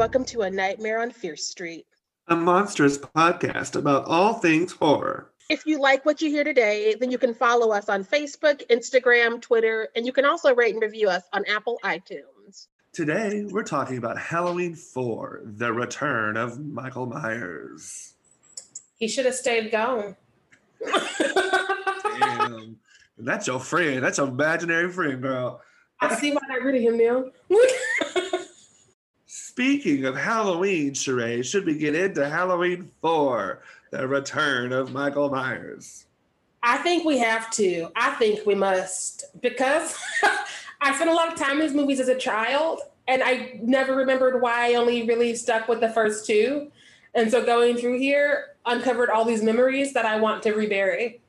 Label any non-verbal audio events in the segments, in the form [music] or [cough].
and welcome to A Nightmare on Fierce Street, a monstrous podcast about all things horror. If you like what you hear today, then you can follow us on Facebook, Instagram, Twitter, and you can also rate and review us on Apple iTunes. Today, we're talking about Halloween 4 The Return of Michael Myers. He should have stayed gone. [laughs] Damn. That's your friend. That's your imaginary friend, girl. I see why I got rid of him now. [laughs] Speaking of Halloween, Sharai, should we get into Halloween 4, the return of Michael Myers? I think we have to. I think we must because [laughs] I spent a lot of time in these movies as a child and I never remembered why I only really stuck with the first two. And so going through here uncovered all these memories that I want to rebury.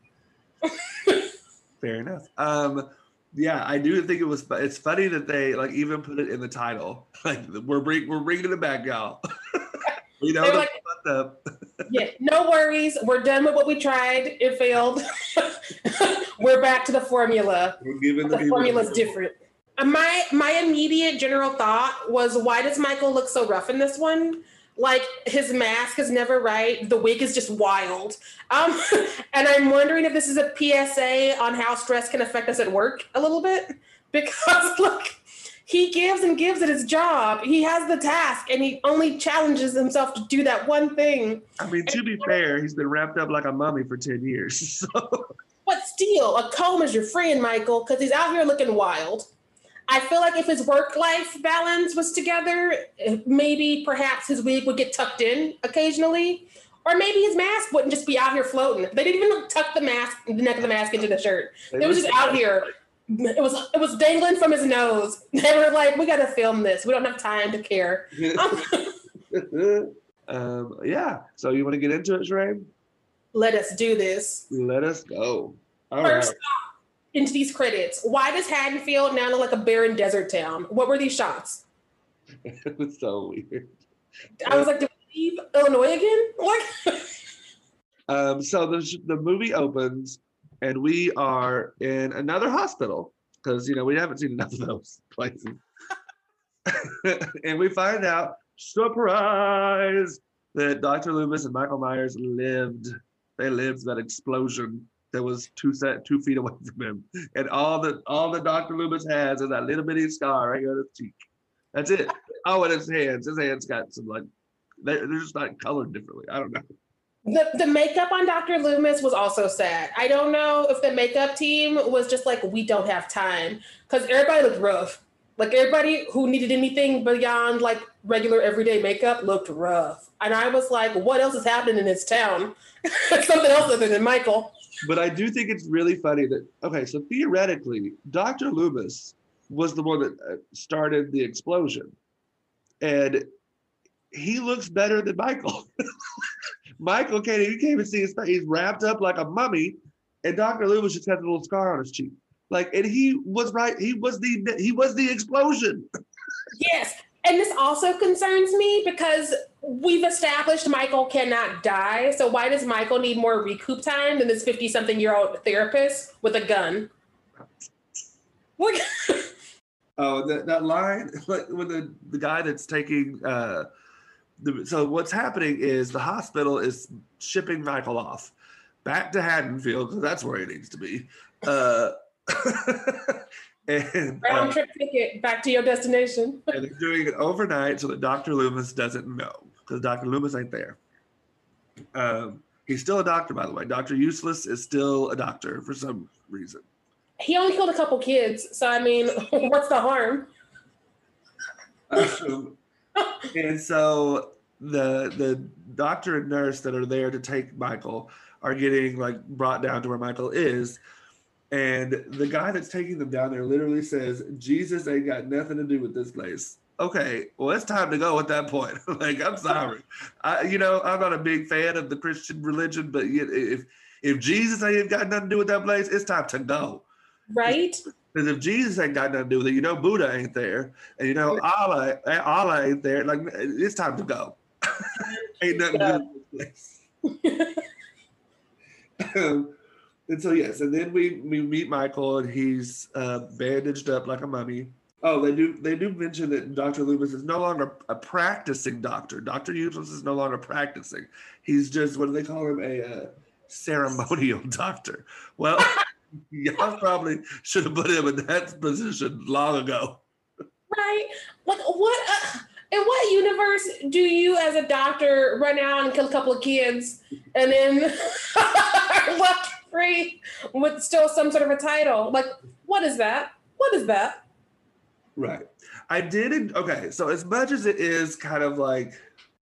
[laughs] Fair enough. Um, yeah, I do think it was. It's funny that they like even put it in the title. [laughs] Like we're bring, we're bringing it back, y'all. [laughs] we know like, [laughs] yeah, no worries. We're done with what we tried. It failed. we're back to the formula. We're giving the, the formula's different. My my immediate general thought was, why does Michael look so rough in this one? Like his mask is never right. The wig is just wild. Um, [laughs] and i'm wondering if this is a psa on how stress can affect us at work a little bit. [laughs] Because look he gives and gives at his job. He has the task and he only challenges himself to do that one thing. I mean to be fair he's been wrapped up like a mummy for 10 years [laughs] so. but still a comb is your friend michael because he's out here looking wild I feel like if his work life balance was together, maybe perhaps his wig would get tucked in occasionally. Or maybe his mask wouldn't just be out here floating. They didn't even tuck the mask, the neck of the mask into the shirt. It was just out here. It was it was dangling from his nose. [laughs] They were like, "We got to film this. We don't have time to care." [laughs] [laughs] um, yeah. So you want to get into it, Sharai? Let us do this. Let us go. All First right into these credits. Why does Haddonfield now look like a barren desert town? What were these shots? [laughs] it was so weird. I was like, did we leave Illinois again? [laughs] What? um, so the, the movie opens and we are in another hospital because, you know, we haven't seen [laughs] enough of those places. and we find out, surprise, that Dr. Loomis and Michael Myers lived. They lived that explosion that was two set two feet away from him, and all the all the Doctor Loomis has is that little bitty scar right here on his cheek. That's it. Oh, and his hands. His hands got some like they're, they're just not colored differently. I don't know. The the makeup on Dr. Loomis was also sad. I don't know if the makeup team was just like we don't have time because everybody looked rough. Like everybody who needed anything beyond like regular everyday makeup looked rough. And I was like, what else is happening in this town? [laughs] Something else other than Michael but I do think it's really funny that okay, so theoretically, Dr. Loomis was the one that uh, started the explosion, and he looks better than Michael. [laughs] Michael can't even, can't even see his face; he's wrapped up like a mummy, and Dr. Loomis just has a little scar on his cheek. Like, and he was right. He was the he was the explosion. [laughs] Yes, and this also concerns me because we've established Michael cannot die. So why does Michael need more recoup time than this 50 something year old therapist with a gun? [laughs] oh, that, that line [laughs] like when the, the guy that's taking uh the, so what's happening is the hospital is shipping Michael off back to Haddonfield because that's where he needs to be. Uh [laughs] And round uh, trip ticket back to your destination. [laughs] and they're doing it overnight so that Dr. Loomis doesn't know because Dr. Loomis ain't there. Um, he's still a doctor, by the way. Dr. Useless is still a doctor for some reason. He only killed a couple kids, so I mean, [laughs] what's the harm? [laughs] Um, and so the the doctor and nurse that are there to take Michael are getting like brought down to where Michael is and the guy that's taking them down there literally says, Jesus ain't got nothing to do with this place. Okay, well, it's time to go at that point. [laughs] like, I'm sorry. I, you know, I'm not a big fan of the Christian religion, but if if Jesus ain't got nothing to do with that place, it's time to go. Right? Because if Jesus ain't got nothing to do with it, you know Buddha ain't there, and you know Allah, Allah ain't there. Like it's time to go. [laughs] ain't nothing to do with this place. [laughs] Um, And so yes, and then we we meet Michael, and he's uh, bandaged up like a mummy. Oh, they do. They do mention that Dr. Loomis is no longer a practicing doctor. Dr. Useless is no longer practicing. He's just what do they call him? A uh, ceremonial [laughs] doctor. Well, [laughs] y'all probably should have put him in that position long ago. Right? Like what? Uh, in what universe do you, as a doctor, run out and kill a couple of kids and then [laughs] left free with still some sort of a title? Like, what is that? What is that? Right. I did. Okay. So as much as it is kind of like,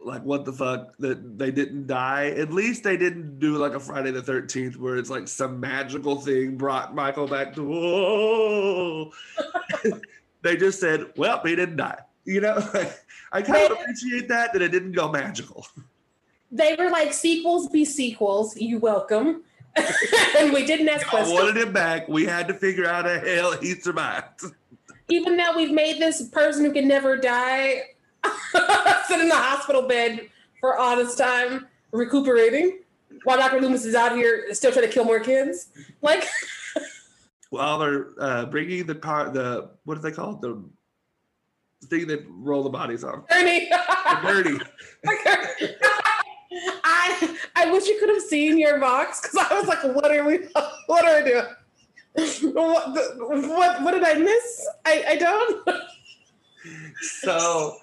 like what the fuck that they didn't die. At least they didn't do like a Friday the Thirteenth where it's like some magical thing brought Michael back to. Whoa. [laughs] they just said, "Well, he didn't die." You know, [laughs] I kind of appreciate that that it didn't go magical. They were like sequels be sequels. You welcome. [laughs] and we didn't ask questions. wanted him back. We had to figure out how hell he survived even though we've made this person who can never die [laughs] sit in the hospital bed for all this time recuperating while Dr. Loomis is out here still trying to kill more kids. Like, [laughs] while they're uh, bringing the car, the what do they call it? The thing that roll the bodies on. Dirty. dirty. I I wish you could have seen your box because I was like, what are we? What are we doing? what, what what did I miss? I, I don't. so,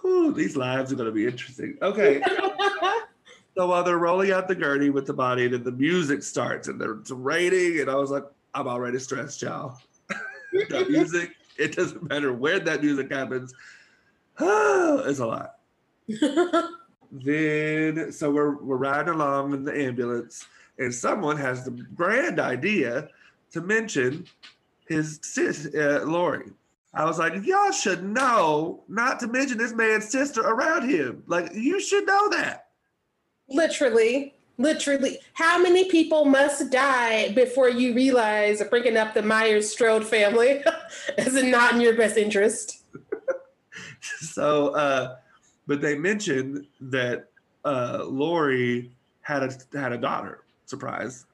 whew, these lives are going to be interesting. Okay. [laughs] so while they're rolling out the gurney with the body, and the music starts, and they're it's raining, and I was like, I'm already stressed, y'all. [laughs] the music, it doesn't matter where that music happens. [sighs] it's a lot. [laughs] then, so we're we're riding along in the ambulance, and someone has the grand idea to mention his sis, uh, Laurie. I was like, y'all should know not to mention this man's sister around him. Like, you should know that. Literally, literally. How many people must die before you realize bringing up the Myers Strode family [laughs] is not in your best interest? [laughs] so, uh, but they mentioned that uh, Laurie had a had a daughter. Surprise.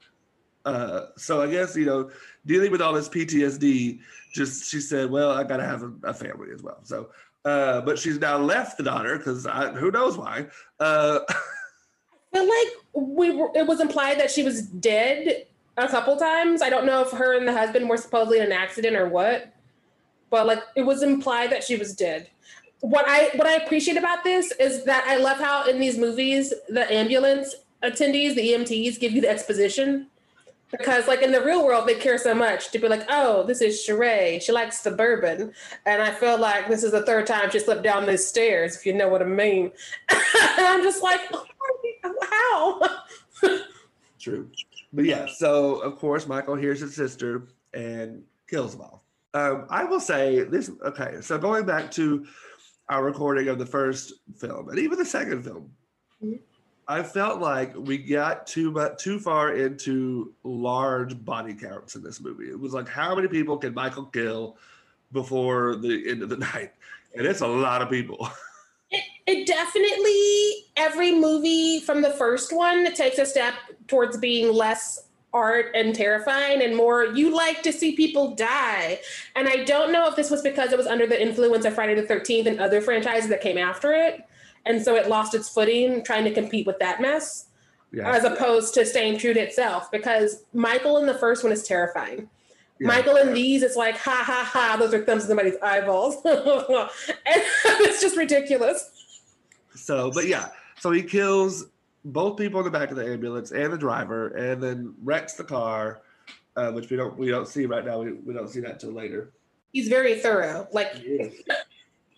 Uh, so I guess you know, dealing with all this PTSD, just she said, "Well, I got to have a, a, family as well." So, uh, but she's now left the daughter because who knows why. Uh, [laughs] feel like we were, it was implied that she was dead a couple times. I don't know if her and the husband were supposedly in an accident or what, but like it was implied that she was dead. What I what I appreciate about this is that I love how in these movies the ambulance attendees, the EMTs, give you the exposition. Because like in the real world they care so much to be like oh this is Sharai. She likes the bourbon. And I feel like this is the third time she slipped down these stairs if you know what I mean. [laughs] And I'm just like how? [laughs] True. But yeah so of course Michael hears his sister and kills them all. Um, I will say this okay so going back to our recording of the first film and even the second film mm-hmm I felt like we got too much too far into large body counts in this movie. It was like how many people can Michael kill before the end of the [laughs] night? And it's a lot of people. [laughs] It, it definitely every movie from the first one takes a step towards being less art and terrifying and more you like to see people die. And I don't know if this was because it was under the influence of Friday the 13th and other franchises that came after it. And so it lost its footing trying to compete with that mess as opposed to staying true to itself. Because michael in the first one is terrifying. Yeah. michael in these it's like ha ha ha those are thumbs in somebody's eyeballs. [laughs] And [laughs] it's just ridiculous. So but yeah. So he kills both people in the back of the ambulance and the driver and then wrecks the car uh, which we don't we don't see right now we, we don't see that till later he's very thorough like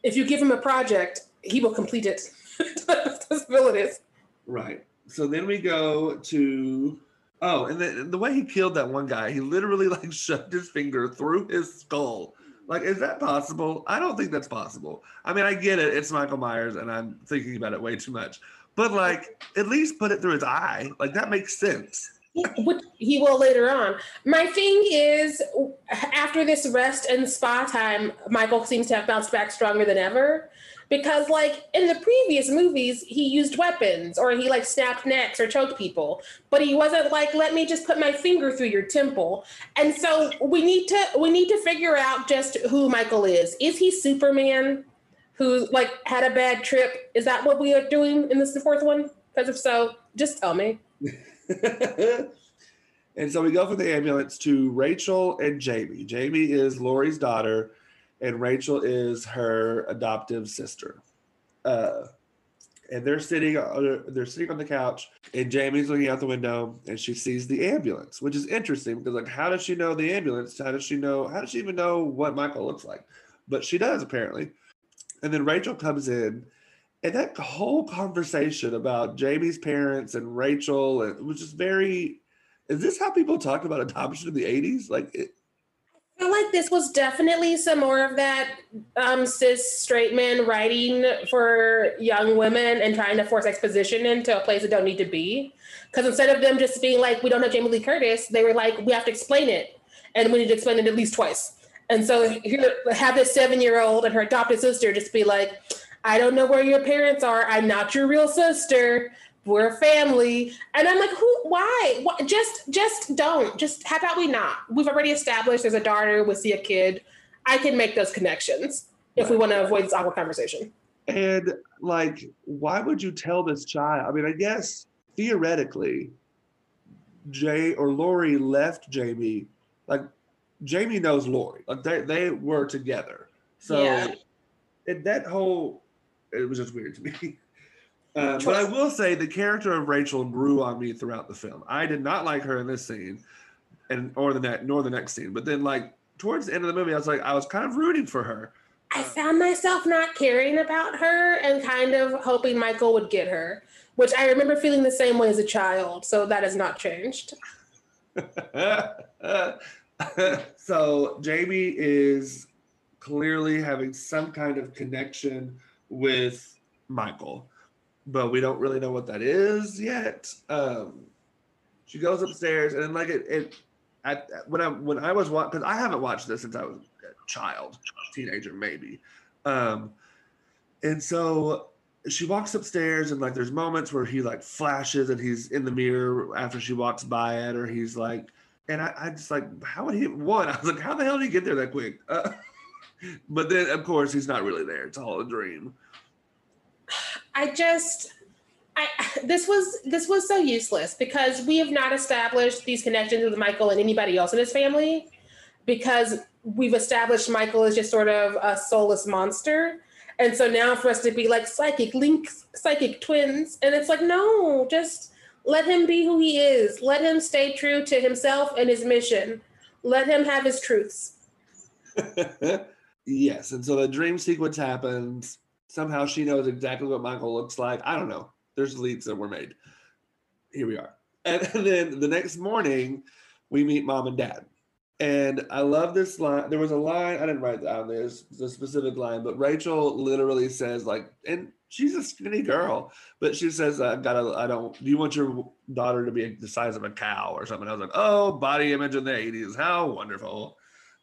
if you give him a project he will complete it [laughs] disabilities. Right. So then we go to oh, and the, the way he killed that one guy, he literally [laughs] like shoved his finger through his skull. Like, is that possible? I don't think that's possible. I mean, I get it. It's Michael Myers, and I'm thinking about it way too much. But like, at least put it through his eye. Like that makes sense. Which he will later on. My thing is, after this rest and spa time, Michael seems to have bounced back stronger than ever. Because, like in the previous movies, he used weapons or he like snapped necks or choked people, but he wasn't like, "Let me just put my finger through your temple." And so we need to we need to figure out just who Michael is. Is he Superman, who like had a bad trip? Is that what we are doing in this the fourth one? Because if so, just tell me. [laughs] and so we go from the ambulance to Rachel and Jamie. Jamie is Laurie's daughter, and Rachel is her adoptive sister. Uh, and they're sitting on, they're sitting on the couch, and Jamie's looking out the window, and she sees the ambulance, which is interesting because like, how does she know the ambulance? How does she know? How does she even know what Michael looks like? But she does apparently. And then Rachel comes in and that whole conversation about Jamie's parents and Rachel, it was just very. Is this how people talked about adoption in the '80s? Like, it, I feel like this was definitely some more of that um, cis straight men writing for young women and trying to force exposition into a place that don't need to be. Because instead of them just being like, "We don't have Jamie Lee Curtis," they were like, "We have to explain it, and we need to explain it at least twice." And so here, have this seven-year-old and her adopted sister just be like, I don't know where your parents are. I'm not your real sister. We're a family. And I'm like, who, why? What, just, just don't. Just, how about we not? We've already established there's a daughter, we see a kid. I can make those connections if we want to avoid this awkward conversation. And like, why would you tell this child? I mean, I guess theoretically, Jay or Laurie left Jamie. Like, Jamie knows Laurie. Like they they were together. So yeah. it, that whole it was just weird to me. [laughs] Uh, but I will say the character of Rachel grew on me throughout the film. I did not like her in this scene, and or the next nor the next scene. But then, like towards the end of the movie, I was like, I was kind of rooting for her. I found myself not caring about her and kind of hoping Michael would get her, which I remember feeling the same way as a child. So that has not changed. [laughs] [laughs] so Jamie is clearly having some kind of connection with Michael, but we don't really know what that is yet. Um, she goes upstairs, and like it, it at, when I when I was watching because I haven't watched this since I was a child, teenager maybe, um, and so she walks upstairs and like there's moments where he like flashes and he's in the mirror after she walks by it or he's like and I, I just like how would he one [laughs] I was like how the hell did he get there that quick uh, [laughs] but then of course he's not really there. It's all a dream. I just I this was this was so useless because we have not established these connections with Michael and anybody else in his family because we've established Michael as just sort of a soulless monster. And so now for us to be like psychic links, psychic twins, and it's like, no, just let him be who he is. Let him stay true to himself and his mission. Let him have his truths. [laughs] Yes, and so the dream sequence happens. Somehow she knows exactly what Michael looks like. I don't know. There's leads that were made. Here we are. And, and then the next morning, we meet mom and dad. And I love this line. There was a line I didn't write down. There's a specific line, but Rachel literally says like, and she's a skinny girl, but she says, "I gotta. I don't. Do you want your daughter to be the size of a cow or something?" I was like, "Oh, body image in the '80s. How wonderful."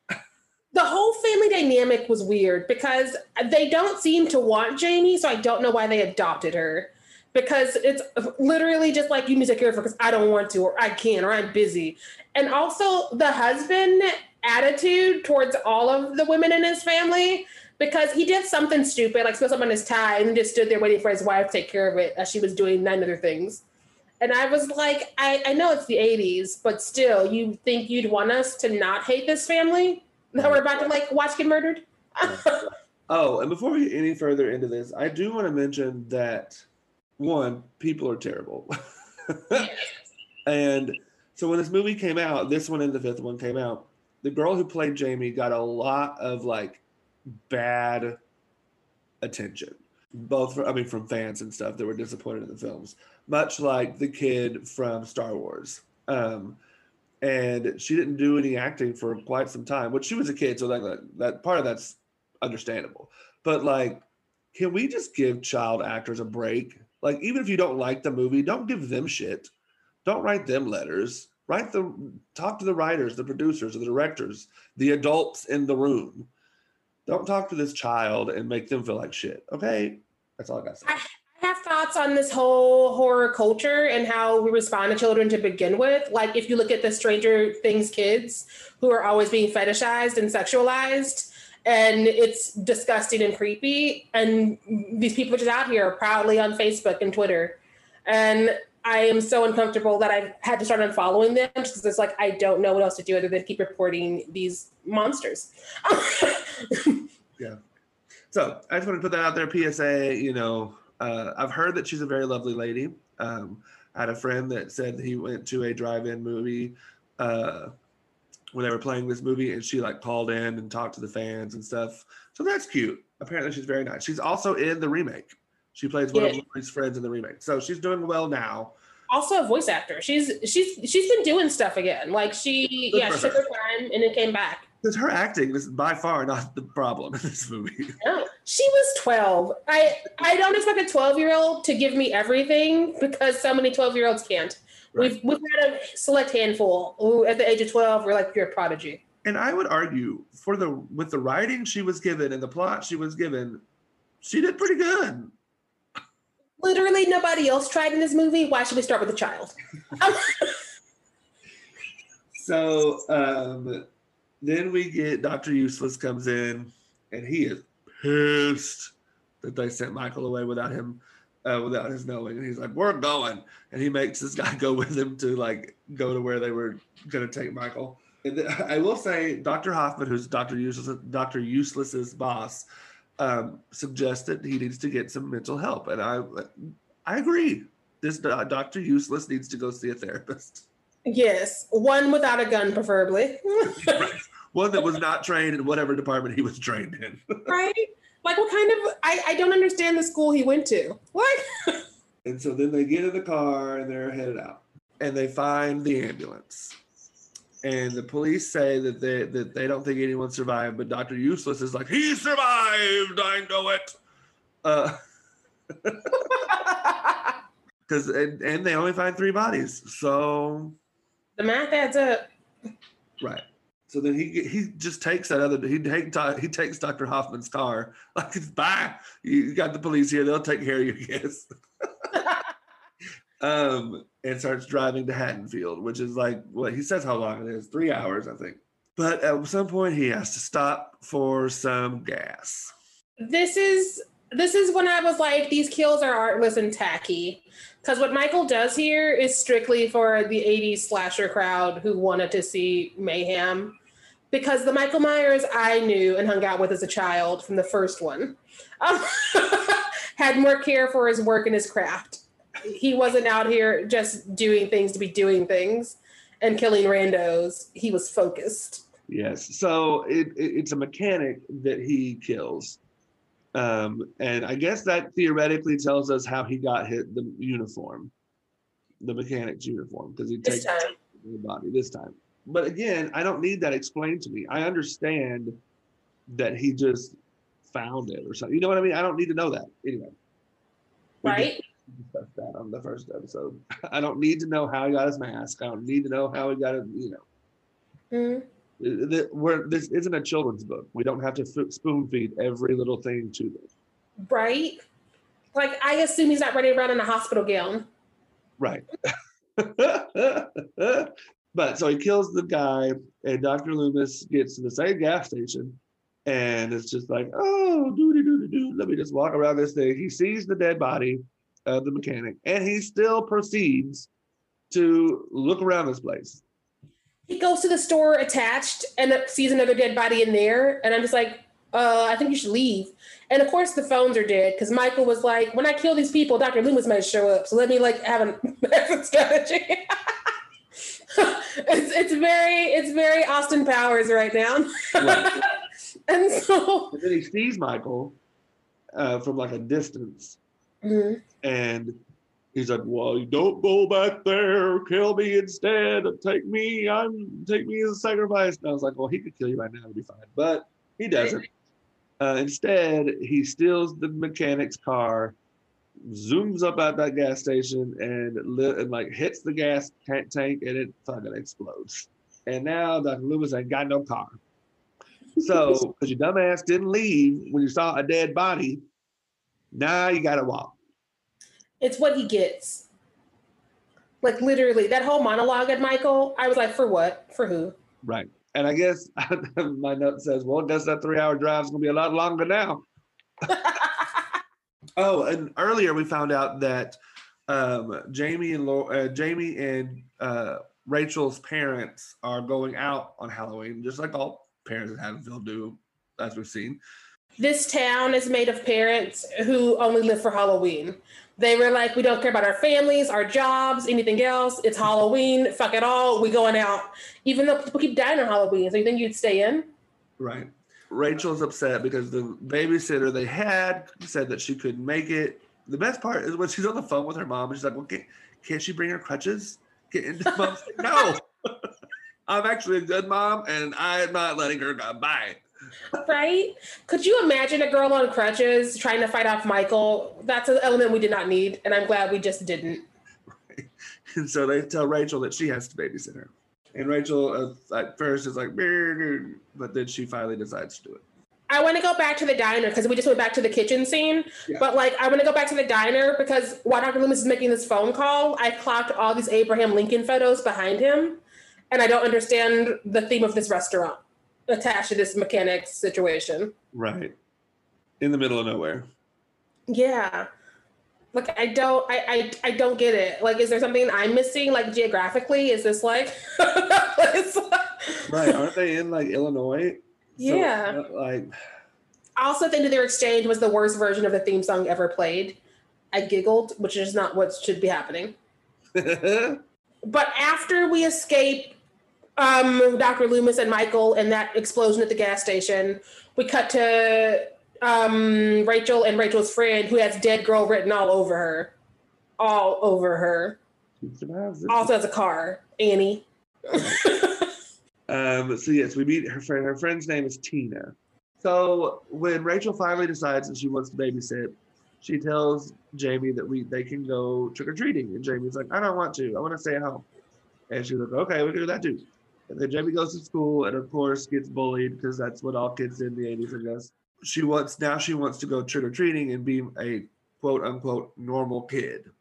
the whole family dynamic was weird because they don't seem to want Jamie, so I don't know why they adopted her. Because it's literally just like you need to take care for because I don't want to, or I can't, or I'm busy. And also the husband attitude towards all of the women in his family because he did something stupid, like spilled something on his tie and just stood there waiting for his wife to take care of it as she was doing nine other things. And I was like, I, I know it's the 80s, but still, you think you'd want us to not hate this family? that we're about to like watch get murdered. [laughs] oh, and before we get any further into this, I do want to mention that one, people are terrible. [laughs] and so when this movie came out, this one and the fifth one came out, the girl who played Jamie got a lot of like bad attention. Both, for, I mean, from fans and stuff that were disappointed in the films, much like the kid from Star Wars. Um, and she didn't do any acting for quite some time. Which she was a kid, so that that part of that's understandable. But like, can we just give child actors a break? Like, even if you don't like the movie, don't give them shit. Don't write them letters. Write the talk to the writers, the producers, the directors, the adults in the room. Don't talk to this child and make them feel like shit. Okay, that's all I got to say. I have thoughts on this whole horror culture and how we respond to children to begin with. Like, if you look at the Stranger Things kids who are always being fetishized and sexualized, and it's disgusting and creepy. And these people just out here proudly on Facebook and Twitter. And I am so uncomfortable that I've had to start unfollowing them because it's like I don't know what else to do other than keep reporting these monsters. yeah. So I just want to put that out there. PSA, you know, uh, I've heard that she's a very lovely lady. Um, I had a friend that said he went to a drive-in movie uh, when they were playing this movie, and she like called in and talked to the fans and stuff. So that's cute. Apparently, she's very nice. She's also in the remake. She plays one yeah. of Laurie's friends in the remake, so she's doing well now. Also, a voice actor. She's she's she's been doing stuff again. Like she, Good yeah, she took her time and it came back. Because her acting is by far not the problem in this movie. [laughs] No, she was twelve. I I don't expect a twelve year old to give me everything because so many twelve year olds can't. Right. We've we've had a select handful who, at the age of twelve, were like you're a prodigy. And I would argue for the with the writing she was given and the plot she was given, she did pretty good. Literally nobody else tried in this movie. Why should we start with a child? so um, then we get Dr. Useless comes in and he is pissed that they sent Michael away without him uh, without his knowing. And he's like, "We're going," and he makes this guy [laughs] go with him to like go to where they were going to take Michael. And [laughs] I will say, Dr. Hoffman, who's Dr. Useless, Dr. Useless's boss, um, suggested he needs to get some mental help, and I, I agree. This uh, Dr. Useless needs to go see a therapist. Yes, one without a gun, preferably. [laughs] One that was not trained in whatever department he was trained in. right? Like, what kind of? I I don't understand the school he went to. What? [laughs] and so then they get in the car and they're headed out, and they find the ambulance. And the police say that they that they don't think anyone survived, but Doctor Useless is like, he survived. I know it. Uh, [laughs] because and, and they only find three bodies, so the math adds up. Right. So then he he just takes that other he take, he takes Dr. Hoffman's car [laughs] like it's bye. You got the police here; they'll take care of you, I guess. [laughs] um, and starts driving to Haddonfield, which is like what he says how long it is three hours, I think. But at some point, he has to stop for some gas. This is this is when I was like, these kills are artless and tacky. Because what Michael does here is strictly for the 80s slasher crowd who wanted to see mayhem because the Michael Myers I knew and hung out with as a child from the first one um, [laughs] had more care for his work and his craft. He wasn't out here just doing things to be doing things and killing randos. He was focused. Yes. So it, it, it's a mechanic that he kills. Um, and I guess that theoretically tells us how he got hit the uniform, the mechanic's uniform, because he takes the body this time but again, I don't need that explained to me. I understand that he just found it or something. You know what I mean? I don't need to know that anyway. Right. Discussed that on the first episode. [laughs] I don't need to know how he got his mask. I don't need to know how he got it. You know. Mm-hmm. We're, this isn't a children's book. We don't have to spoon feed every little thing to them. Right. Like I assume he's not running around in a hospital gown. Right. [laughs] But so he kills the guy, and Dr. Loomis gets to the same gas station, and it's just like, oh, doody doody doo. Let me just walk around this thing. He sees the dead body of the mechanic, and he still proceeds to look around this place. He goes to the store attached and sees another dead body in there, and I'm just like, uh, I think you should leave. And of course, the phones are dead because Michael was like, when I kill these people, Dr. Loomis might show up. So let me like have an [laughs] exit strategy. [laughs] it's it's very it's very Austin Powers right now. Right. [laughs] and so and then he sees Michael uh, from like a distance, mm-hmm. and he's like, "Well, you don't go back there. Kill me instead. Take me. I'm take me as a sacrifice." And I was like, "Well, he could kill you right now. It'd be fine." But he doesn't. Uh, instead, he steals the mechanic's car, zooms up at that gas station and, li- and like hits the gas tank, tank and it fucking explodes. And now Dr. Loomis ain't got no car. So, [laughs] because your dumbass didn't leave when you saw a dead body, now you gotta walk. It's what he gets. Like literally, that whole monologue at Michael, I was like, for what? For who? Right. And I guess [laughs] my note says, well, I guess that three hour drive is gonna be a lot longer now. [laughs] oh, and earlier we found out that um, Jamie and Lo- uh, Jamie and uh, Rachel's parents are going out on Halloween, just like all parents in Haddonfield do, as we've seen. This town is made of parents who only live for Halloween. They were like, we don't care about our families, our jobs, anything else. It's Halloween. Fuck it all. We going out. Even though people keep dying on Halloween. So you think you'd stay in? Right. Rachel's upset because the babysitter they had said that she couldn't make it. The best part is when she's on the phone with her mom, and she's like, "Well, can't, can't she bring her crutches?" Get into mom's [laughs] no. [laughs] I'm actually a good mom, and I'm not letting her go. Bye. Right? Could you imagine a girl on crutches trying to fight off Michael? That's an element we did not need, and I'm glad we just didn't. Right. [laughs] And so they tell Rachel that she has to babysit her. And Rachel uh, at first is like, but then she finally decides to do it. I want to go back to the diner because we just went back to the kitchen scene. Yeah. But like, I want to go back to the diner because while Dr. Loomis is making this phone call, I clocked all these Abraham Lincoln photos behind him, and I don't understand the theme of this restaurant attached to this mechanics situation. Right. In the middle of nowhere. Yeah. Like I don't I, I I don't get it. Like is there something I'm missing like geographically? Is this like [laughs] like- Right. Aren't they in like Illinois? Yeah. uh, like, I also think that their exchange was the worst version of the theme song ever played. I giggled, which is not what should be happening. [laughs] But after we escape um, Dr. Loomis and Michael and that explosion at the gas station, we cut to um, Rachel and Rachel's friend who has dead girl written all over her. All over her. Also has a car, Annie. [laughs] Um, so yes, we meet her friend. Her friend's name is Tina. So when Rachel finally decides that she wants to babysit, she tells Jamie that we they can go trick or treating, and Jamie's like, I don't want to. I want to stay at home. And she's like, Okay, we can do that too. And then Jamie goes to school, and of course gets bullied because that's what all kids did in the '80s, I guess. She wants now. She wants to go trick or treating and be a quote unquote normal kid.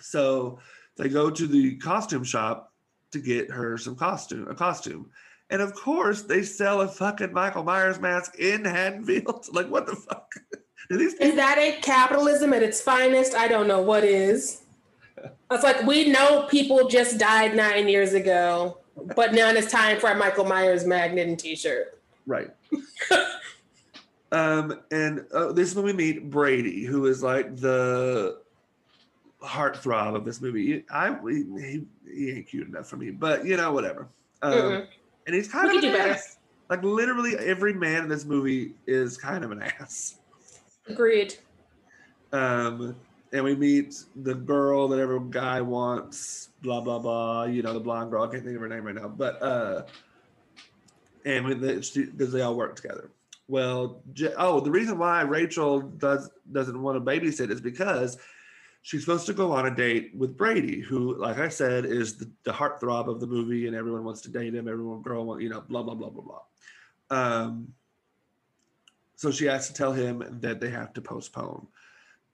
So they go to the costume shop to get her some costume, a costume. And of course, they sell a fucking Michael Myers mask in Haddonfield. [laughs] like, what the fuck? [laughs] Is that a capitalism at its finest? I don't know what is. It's like we know people just died nine years ago, but now it's time for a Michael Myers magnet and T-shirt. Right. [laughs] um, and uh, this is when we meet Brady, who is like the heartthrob of this movie. I he, he ain't cute enough for me, but you know whatever. Um, Mm-mm. and he's kind We of an ass. Like literally every man in this movie is kind of an ass. Agreed. Um, and we meet the girl that every guy wants, blah blah blah. You know, the blonde girl. I can't think of her name right now, but uh, and because they all work together. Well, oh, the reason why Rachel does doesn't want to babysit is because she's supposed to go on a date with Brady, who, like I said, is the, the heartthrob of the movie, and everyone wants to date him. Everyone, girl, you know, blah blah blah blah blah. Um, so she has to tell him that they have to postpone.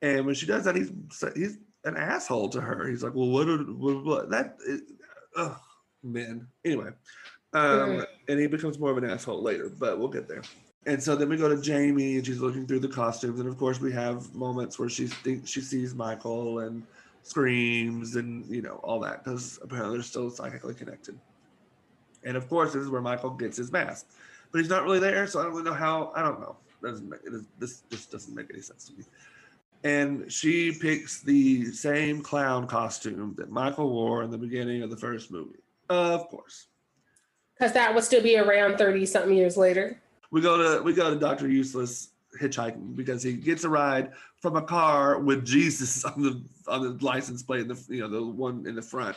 And when she does that, he's he's an asshole to her. He's like, "Well, what? Are, what, what that? Is, ugh, man." Anyway, um, Mm. and he becomes more of an asshole later, but we'll get there. And so then we go to Jamie, and she's looking through the costumes, and of course we have moments where she thinks she sees Michael and screams, and you know all that because apparently they're still psychically connected. And of course, this is where Michael gets his mask, but he's not really there, so I don't really know how. I don't know. Doesn't make, it is, this just doesn't make any sense to me and she picks the same clown costume that Michael wore in the beginning of the first movie. Of course. Because that would still be around 30 something years later. We go to we go to Dr. Useless hitchhiking because he gets a ride from a car with Jesus [laughs] on the on the license plate, in the you know the one in the front.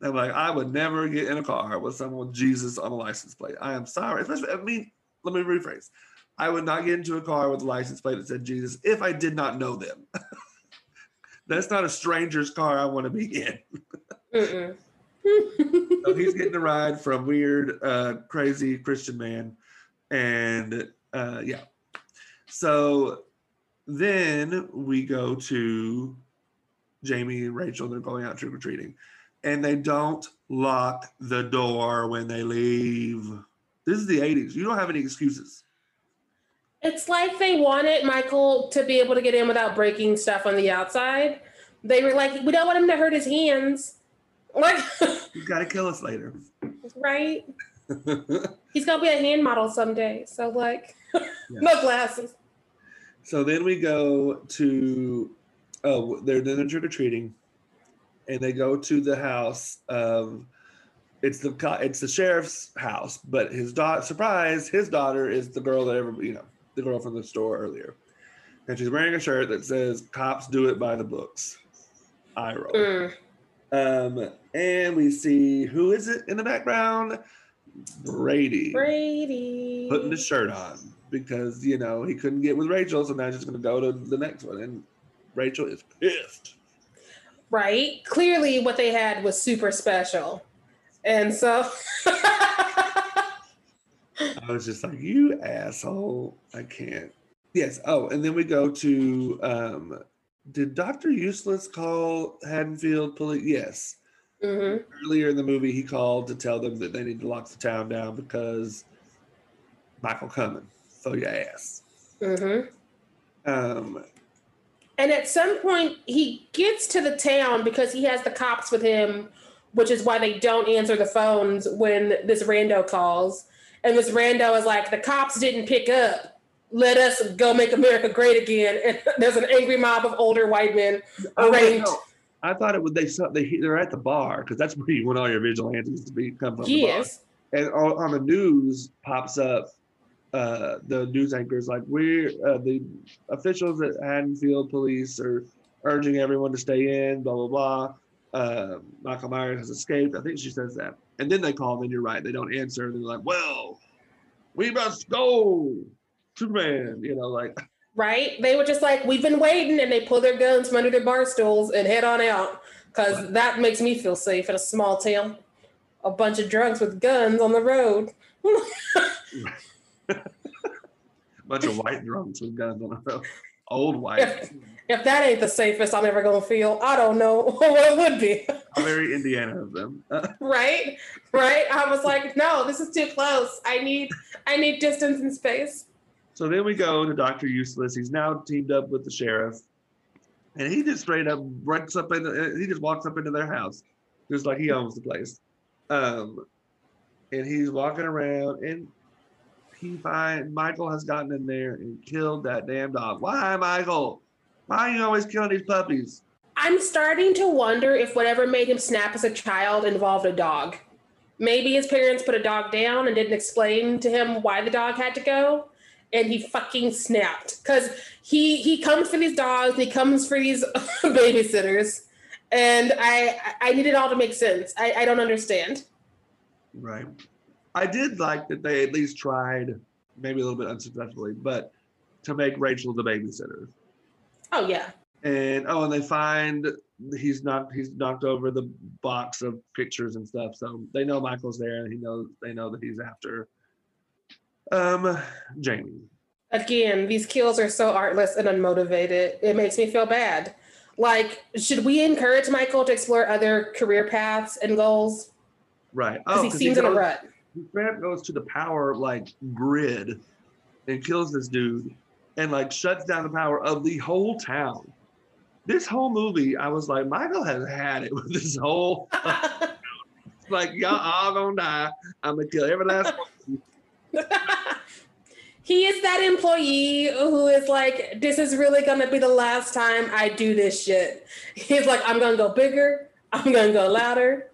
And I'm like, I would never get in a car with someone with Jesus on a license plate. I am sorry. Especially, I mean, let me rephrase. I would not get into a car with a license plate that said Jesus if I did not know them. [laughs] That's not a stranger's car I want to be in. [laughs] so he's getting a ride from weird, uh, crazy Christian man. And uh, yeah. So then we go to Jamie and Rachel. They're going out trick or treating. And they don't lock the door when they leave. This is the 80s. You don't have any excuses. It's like they wanted Michael to be able to get in without breaking stuff on the outside. They were like, we don't want him to hurt his hands. Like, he's got to kill us later. Right? [laughs] he's going to be a hand model someday. So, like, yeah. [laughs] no glasses. So then we go to, oh, they're then trick or treating, and they go to the house of, it's the it's the sheriff's house, but his daughter, surprise, his daughter is the girl that ever you know the girl from the store earlier. And she's wearing a shirt that says cops do it by the books. I roll. Mm. Um, and we see who is it in the background? Brady. Brady. Putting the shirt on because, you know, he couldn't get with Rachel, so now he's just gonna go to the next one. And Rachel is pissed. Right. Clearly what they had was super special. And so [laughs] I was just like, you asshole. I can't. Yes. Oh, and then we go to um did Dr. Useless call Haddonfield police? Yes. Mm-hmm. Earlier in the movie, he called to tell them that they need to lock the town down because Michael coming. So your ass. Mm-hmm. Um, and at some point, he gets to the town because he has the cops with him, which is why they don't answer the phones when this rando calls. And this rando is like, the cops didn't pick up. Let us go make America great again. And [laughs] there's an angry mob of older white men arraigned. Oh, I thought it would they they they're at the bar because that's where you want all your vigilantes to be come from. Yes. And on the news pops up uh, the news anchors like we're uh, the officials at Haddonfield Police are urging everyone to stay in. Blah blah blah. Uh, Michael Myers has escaped. I think she says that. And then they call, and then you're right. They don't answer. They're like, well, we must go. Superman, you know, like. [laughs] Right? They were just like, we've been waiting, and they pull their guns from under their bar stools and head on out. Because that makes me feel safe in a small town. A bunch of drunks with guns on the road. [laughs] [laughs] bunch of white drunks with guns on the road. Old white. If, if that ain't the safest I'm ever gonna feel, I don't know [laughs] what it would be. very Indiana of them. [laughs] right, right. I was like, no, this is too close. I need, I need distance and space. So then we go to Doctor Useless. He's now teamed up with the sheriff, and he just straight up breaks up in. The, he just walks up into their house, just like he owns the place. Um, and he's walking around, and he find Michael has gotten in there and killed that damn dog. Why, Michael? Why are you always killing these puppies? I'm starting to wonder if whatever made him snap as a child involved a dog. Maybe his parents put a dog down and didn't explain to him why the dog had to go, and he fucking snapped. Cause he he comes for these dogs, he comes for these [laughs] babysitters, and I I need it all to make sense. I, I don't understand. Right. I did like that they at least tried, maybe a little bit unsuccessfully, but to make Rachel the babysitter. Oh yeah. And oh, and they find he's not he's knocked over the box of pictures and stuff. So they know Michael's there and he knows they know that he's after um Jamie. Again, these kills are so artless and unmotivated. It makes me feel bad. Like, should we encourage Michael to explore other career paths and goals? Right. Oh, he seems he goes, in a rut. Grant goes to the power like grid and kills this dude and like shuts down the power of the whole town. This whole movie, I was like, Michael has had it [laughs] with this whole [laughs] like y'all all gonna die. I'm gonna kill every last one. [laughs] he is that employee who is like, this is really gonna be the last time I do this shit. He's like, I'm gonna go bigger, I'm gonna go louder.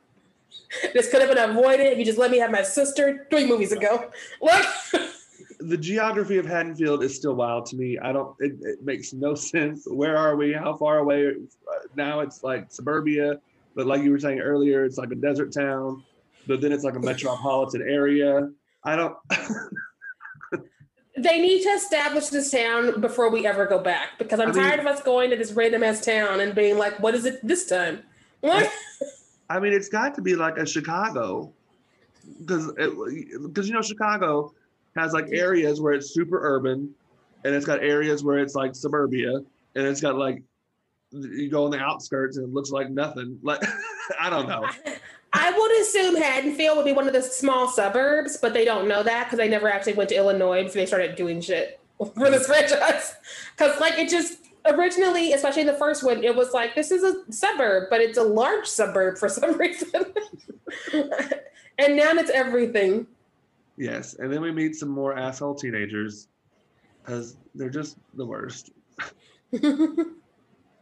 [laughs] This could have been avoided if you just let me have my sister three movies ago. Like [laughs] the geography of Haddonfield is still wild to me. I don't. It, it makes no sense. Where are we? How far away? Uh, now it's like suburbia, but like you were saying earlier, it's like a desert town. But then it's like a metropolitan area. I don't. [laughs] They need to establish this town before we ever go back because I'm I mean- tired of us going to this random ass town and being like, what is it this time? What? I mean, it's got to be like a Chicago, because because you know Chicago has like areas where it's super urban, and it's got areas where it's like suburbia, and it's got like you go on the outskirts and it looks like nothing. Like [laughs] I don't know. I would assume Haddonfield would be one of the small suburbs, but they don't know that because they never actually went to Illinois before they started doing shit for this mm. franchise. Because like it just originally, especially the first one, it was like this is a suburb, but it's a large suburb for [laughs] some reason. [laughs] and now it's everything. Yes, and then we meet some more asshole teenagers, because they're just the worst. [laughs]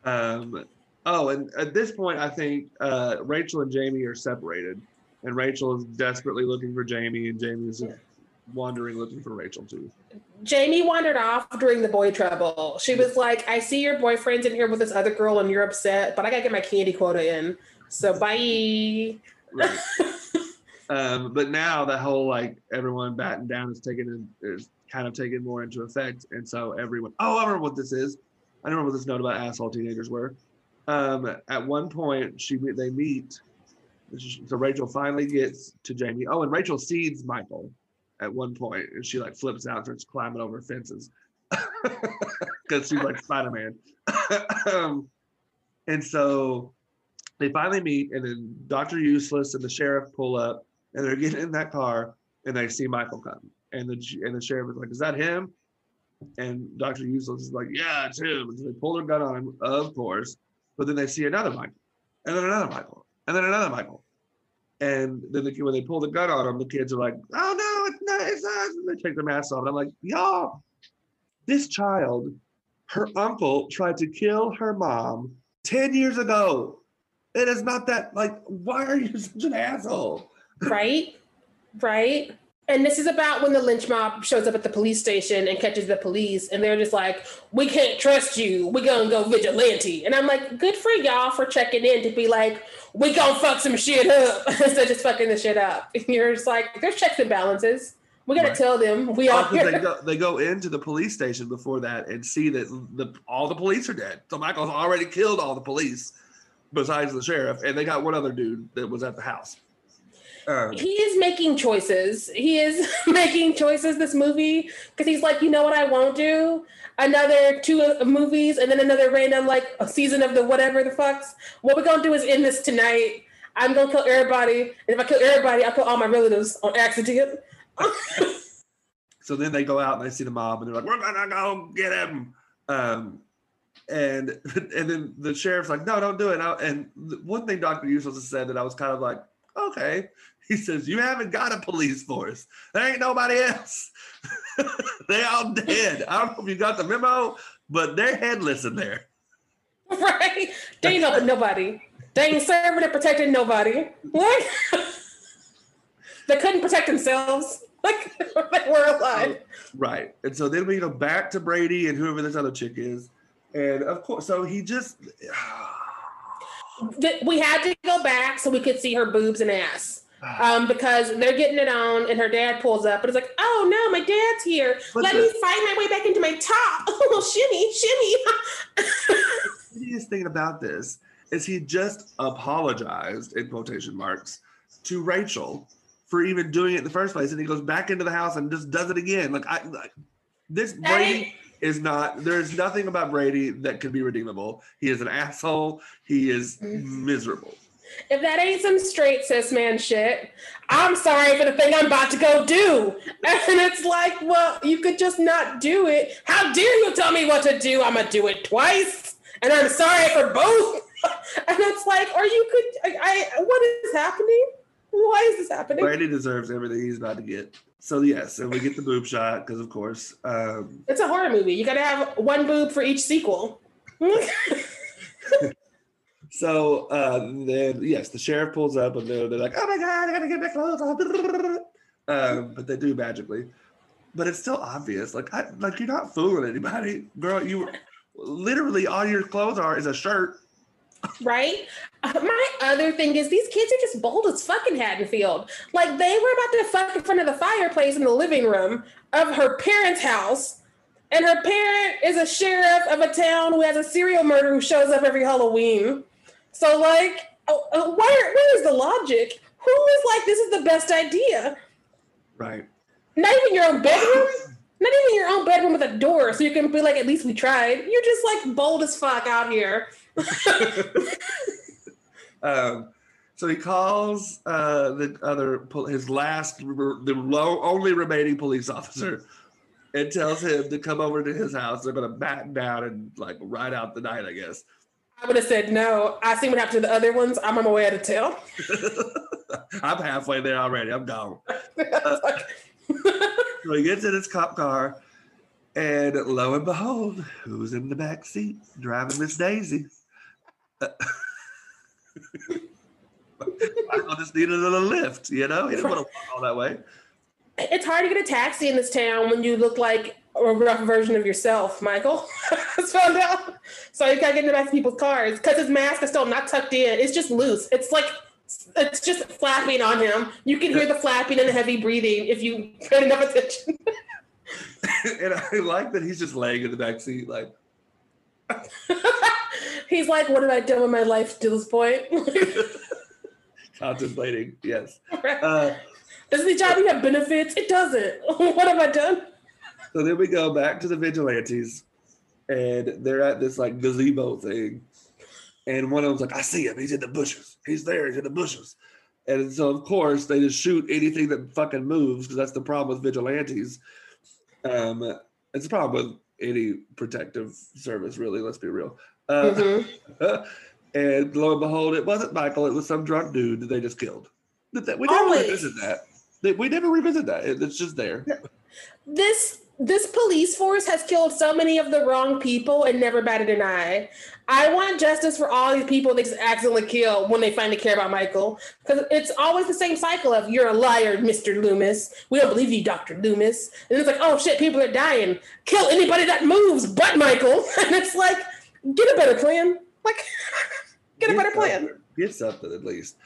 Um, oh, and at this point, I think uh, Rachel and Jamie are separated, and Rachel is desperately looking for Jamie, and Jamie is Yeah. Wandering looking for Rachel too. Jamie wandered off during the boy trouble. She was like, I see your boyfriend's in here with this other girl and you're upset, but I gotta get my candy quota in. So bye. Right. [laughs] um, but now the whole like everyone batting down is taken in, is kind of taken more into effect, and so everyone. Oh, I remember what this is. I don't remember what this note about asshole teenagers were. Um, at one point, she they meet. So Rachel finally gets to Jamie. Oh, and Rachel sees Michael at one point, and she like flips out, and starts climbing over fences [laughs] because she's like Spider Man. um, and so they finally meet, and then Doctor Useless and the sheriff pull up, and they're getting in that car, and they see Michael come, and the and the sheriff is like, "Is that him?" And Doctor Useless is like, "Yeah, it's him." And so they pull their gun on him, of course, but then they see another Michael, and then another Michael, and then another Michael, and then the, when they pull the gun on him, the kids are like, "Oh no, not!" It's. Uh, and they take their masks off, and I'm like, "Y'all, this child, her uncle tried to kill her mom ten years ago." It is not that like why are you [laughs] such an asshole? right? Right? And this is about when the lynch mob shows up at the police station and catches the police, and they're just like, "We can't trust you. We gonna go vigilante." And I'm like, "Good for y'all for checking in to be like, we gonna fuck some shit up [laughs] instead of just fucking the shit up." And [laughs] you're just like, "There's checks and balances. We gotta Right. tell them we all Oh, 'cause they here." go they go into the police station before that and see that the all the police are dead. So Michael's already killed all the police besides the sheriff, and they got one other dude that was at the house. Um, He is making choices. He is [laughs] making choices this movie because he's like, you know what I won't do? Another two uh, movies and then another random like a season of the whatever the fucks. What we're gonna do is end this tonight. I'm gonna kill everybody, and if I kill everybody, I'll kill all my relatives on accident. So then they go out and they see the mob and they're like, "We're gonna go get him." Um, and and then the sheriff's like, "No, don't do it." And, I- and one thing Useless has said that I was kind of like, "Okay." [laughs] He says, "You haven't got a police force. There ain't nobody else. [laughs] they all dead. I don't know if you got the memo, but they're headless in there." [laughs] right? They ain't helping nobody. They ain't serving and protecting nobody. What? They couldn't protect themselves. [laughs] Like they were alive. Right. And so then we go back to Brady and whoever this other chick is. And of course, so he just [sighs] we had to go back so we could see her boobs and ass. Um, because they're getting it on, and her dad pulls up, and it's like, "Oh no, my dad's here! Let the- me fight my way back into my top! [laughs] Oh, shimmy, shimmy!" [laughs] the funniest thing about this is he just apologized in quotation marks to Rachel for even doing it in the first place, and he goes back into the house and just does it again. Like I like this Brady is not. There is nothing about Brady that could be redeemable. He is an asshole. He is miserable. if that ain't some straight cis man shit, I'm sorry for the thing I'm about to go do. [laughs] And it's like, well, you could just not do it. How dare you tell me what to do? I'm gonna do it twice, and I'm sorry for both. [laughs] and it's like, or you could, I, I what is happening? Why is this happening? Brady deserves everything he's about to get. So yes, and we get the boob shot because of course. Um, It's a horror movie. You got to have one boob for each sequel. [laughs] So uh, then, yes, the sheriff pulls up and they're, they're like, "Oh my god, I gotta get my clothes off!" [laughs] Um, but they do magically. But it's still obvious. Like, I, like you're not fooling anybody, girl. You literally all your clothes are is a shirt. Right? Uh, my other thing is these kids are just bold as fucking Haddonfield. Like they were about to fuck in front of the fireplace in the living room of her parents' house. And her parent is a sheriff of a town who has a serial murderer who shows up every Halloween. So, like, oh, uh, where, where is the logic? Who is like, this is the best idea? Right. Not even your own bedroom? Not even your own bedroom with a door, so you can be like, at least we tried. You're just like bold as fuck out here. [laughs] um, so he calls uh, the other his last the low, only remaining police officer and tells him to come over to his house. They're gonna batten down and like ride out the night, I guess. I would have said no. I see what happened to the other ones. I'm on my way out of town. [laughs] I'm halfway there already. I'm gone. Uh, [laughs] so he gets in his cop car, and lo and behold, who's in the back seat driving Miss Daisy? Uh, Michael just needed a little lift, you know? He didn't want to walk all that way. It's hard to get a taxi in this town when you look like a rough version of yourself, Michael. It's found out. So you gotta get in the back of people's cars because his mask is still not tucked in. It's just loose. It's like it's just flapping on him. You can hear the flapping and the heavy breathing if you pay enough attention. [laughs] [laughs] and I like that he's just laying in the back seat, like [laughs] [laughs] he's like, "What have I done with my life to this point?" [laughs] Contemplating, yes. Uh, Does the job have benefits? It doesn't. [laughs] what have I done? So then we go back to the vigilantes, and they're at this like gazebo thing, and one of them's like, "I see him. He's in the bushes. He's there. He's in the bushes." And so of course they just shoot anything that fucking moves because that's the problem with vigilantes. Um, it's a problem with any protective service, really. Let's be real. Uh, mm-hmm. [laughs] and lo and behold, it wasn't Michael. It was some drunk dude that they just killed. We never Always. revisit that. We never revisit that. It's just there. This this police force has killed so many of the wrong people and never batted an eye. I want justice for all these people they just accidentally kill when they finally care about Michael. Because it's always the same cycle of you're a liar, Mr. Loomis. We don't believe you, Dr. Loomis. And it's like, oh shit, people are dying. Kill anybody that moves but Michael. [laughs] And it's like, get a better plan. Like, get, [laughs] get a better plan. Get something at least.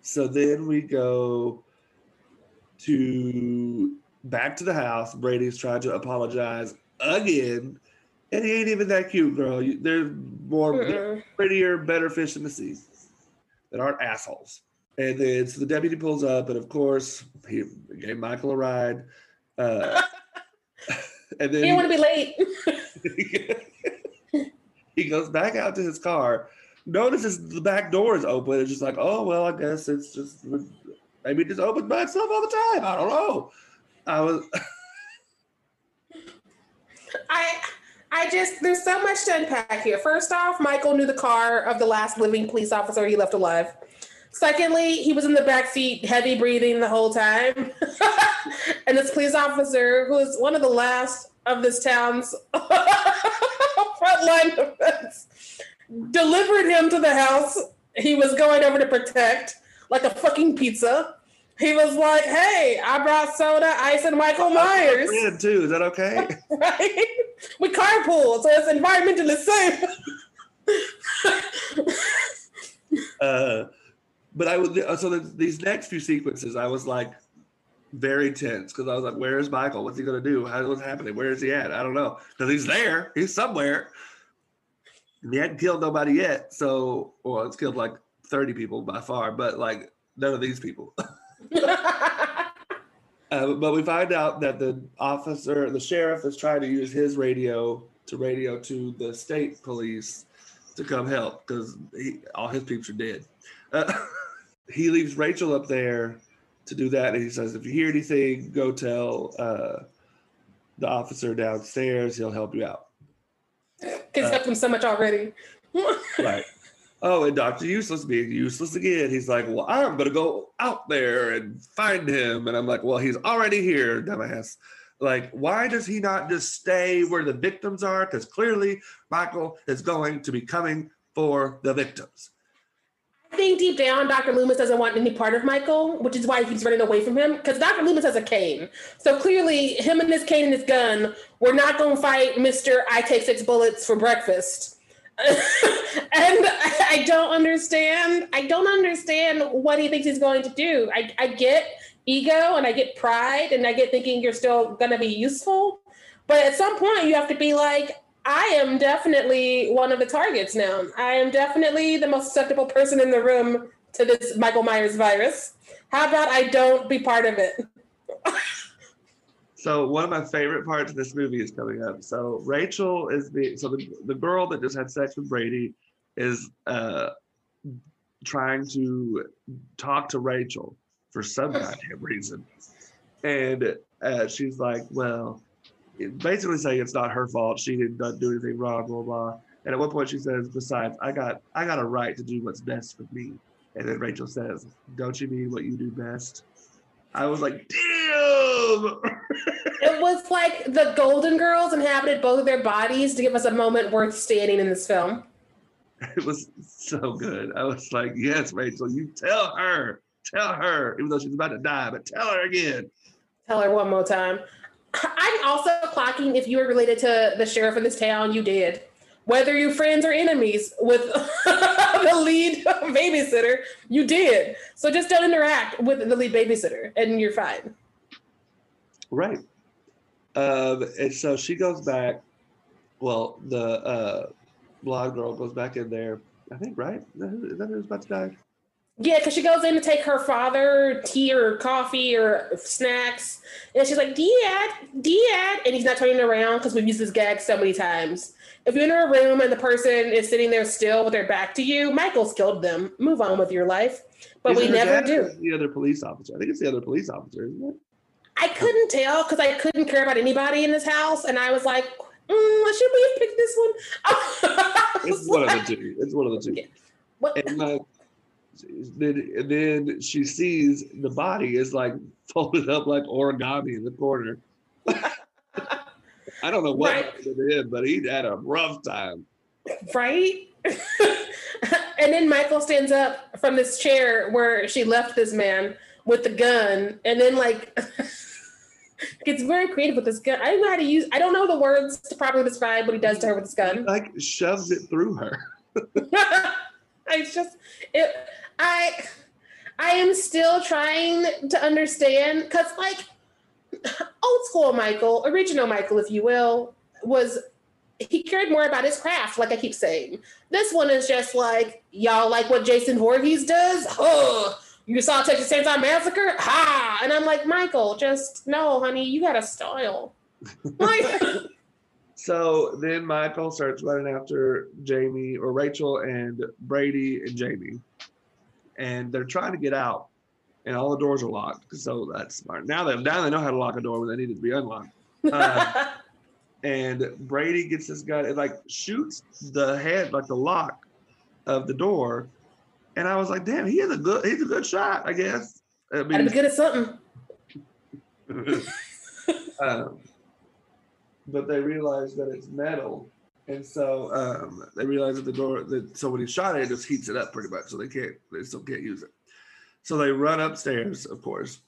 So then we go to back to the house. Brady's trying to apologize again. And he ain't even that cute, girl. There's more prettier, better fish in the sea that aren't assholes. And then so the deputy pulls up, and of course he gave Michael a ride. Uh, [laughs] [laughs] and then he didn't want to be late. [laughs] he goes back out to his car, notices the back door is open. It's just like, oh well, I guess it's just maybe it just opens by itself all the time. I don't know. I was. [laughs] I I just there's so much to unpack here. First off, Michael knew the car of the last living police officer he left alive. Secondly, he was in the back seat, heavy breathing the whole time. [laughs] and this police officer, who is one of the last of this town's [laughs] delivered him to the house he was going over to protect like a fucking pizza. He was like, "Hey, I brought soda, ice, and Michael Myers." Friend too. Is that okay? [laughs] right. We carpool, so it's environmentally safe. [laughs] uh, but I would so the, these next few sequences, I was like very tense because I was like, "Where is Michael? What's he gonna do? How, what's happening? Where is he at? I don't know." Because he's there. He's somewhere. He hadn't killed nobody yet. So, well, it's killed like thirty people by far, but like none of these people. [laughs] uh, but we find out that the officer, the sheriff, is trying to use his radio to radio to the state police to come help because all his peeps are dead. Uh, [laughs] he leaves Rachel up there to do that, and he says, "If you hear anything, go tell uh, the officer downstairs. He'll help you out." He's helped him so much already. [laughs] right. Oh, and Dr. Useless being useless again. He's like, Well, I'm to go out there and find him. And I'm like, Well, he's already here, dumbass. Like, why does he not just stay where the victims are? Because clearly Michael is going to be coming for the victims. Think deep down, Dr. Loomis doesn't want any part of Michael, which is why he's running away from him. Because Dr. Loomis has a cane. So clearly, him and his cane and his gun, we're not going to fight Mr. I take six bullets for breakfast [laughs] and I don't understand. I don't understand what he thinks he's going to do. I, I get ego and I get pride and I get thinking you're still going to be useful. But at some point, you have to be like, I am definitely one of the targets now. I am definitely the most susceptible person in the room to this Michael Myers virus. How about I don't be part of it? so one of my favorite parts of this movie is coming up. So Rachel is the so the, the girl that just had sex with Brady is uh trying to talk to Rachel for some [laughs] goddamn reason. And uh, she's like, well, basically saying it's not her fault. She didn't do anything wrong, blah, blah. And at one point she says, besides, I got I got a right to do what's best for me. And then Rachel says, Don't you mean what you do best? I was like, damn. [laughs] it was like the Golden Girls inhabited both of their bodies to give us a moment worth standing in this film. It was so good. I was like, yes, Rachel, you tell her, tell her, even though she's about to die, but tell her again. Tell her one more time. I'm also clocking if you were related to the sheriff in this town, you did. Whether you're friends or enemies with [laughs] the lead babysitter, you did. So just don't interact with the lead babysitter and you're fine. Right. Um, and so she goes back. Well, the uh, blonde girl goes back in there. I think, right? Is that who's about to die? Yeah, because she goes in to take her father tea or coffee or snacks, and she's like, "Dad, Dad," and he's not turning around because we've used this gag so many times. If you enter a room and the person is sitting there still with their back to you, Michael's killed them. Move on with your life. But is we never do. The other police officer. I think it's the other police officer, isn't it? I couldn't tell because I couldn't care about anybody in this house, and I was like, mm, "Should we have picked this one?" [laughs] it's one of the two. It's one of the two. What? And like, then then she sees the body is like [laughs] folded up like origami in the corner. [laughs] I don't know what right. happened to him, but he had a rough time. Right? [laughs] and then Michael stands up from this chair where she left this man with the gun, and then like gets very creative with this gun. I don't know how to use. I don't know the words to properly describe what he does to her with this gun. He, like shoves it through her. it's just it. I I am still trying to understand because like old school Michael, original Michael, if you will, was he cared more about his craft, like I keep saying. This one is just like, y'all like what Jason Voorhees does? Oh, you saw Texas Chainsaw Massacre? Ha! And I'm like, Michael, just no, honey, you got a style. Like, [laughs] so then Michael starts running after Jamie or Rachel and Brady and Jamie and they're trying to get out, and all the doors are locked. So that's smart. Now they now they know how to lock a door when they need it to be unlocked. Uh, [laughs] and Brady gets this guy and like shoots the head like the lock of the door, and I was like, damn, he is a good he's a good shot, I guess. I mean, Gotta be good at something. [laughs] um, but they realize that it's metal and so um, they realize that the door that so when he shot it, it just heats it up pretty much, so they can't they still can't use it. So they run upstairs, of course.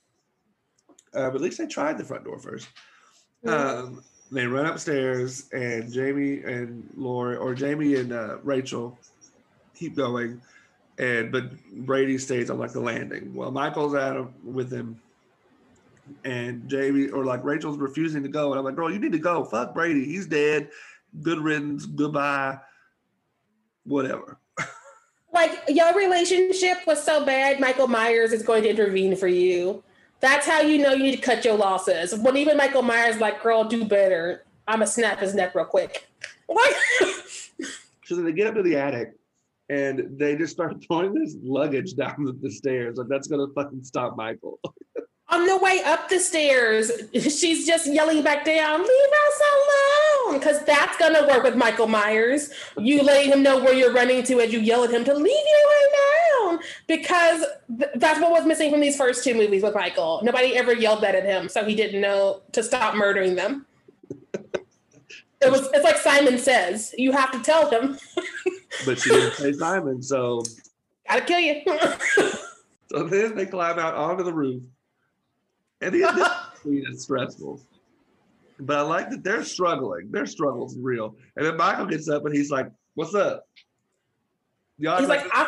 Uh, but at least they tried the front door first. Um, they run upstairs, and Jamie and Laurie, or Jamie and uh, Rachel, keep going, and but Brady stays on like the landing. Well, Michael's out with him, and Jamie or like Rachel's refusing to go, and I'm like, girl, you need to go. Fuck Brady, he's dead good riddance, goodbye, whatever. like your relationship was so bad, Michael Myers is going to intervene for you. That's how you know you need to cut your losses. When even Michael Myers like, girl, do better. I'ma snap his neck real quick. What? [laughs] so then they get up to the attic and they just start [laughs] throwing this luggage down the stairs. Like that's gonna fucking stop Michael. [laughs] on the way up the stairs, she's just yelling back down, leave us alone. Because that's going to work with Michael Myers. You letting him know where you're running to and you yell at him to leave you alone. Because th- that's what was missing from these first two movies with Michael. Nobody ever yelled that at him. So he didn't know to stop murdering them. it was, it's like Simon says, you have to tell him. [laughs] but she didn't say Simon, so. Gotta kill you. [laughs] so then they climb out onto the roof and the scene is stressful. But I like that they're struggling. Their struggle's real. And then Michael gets up and he's like, What's up? Y'all he's like, I'm,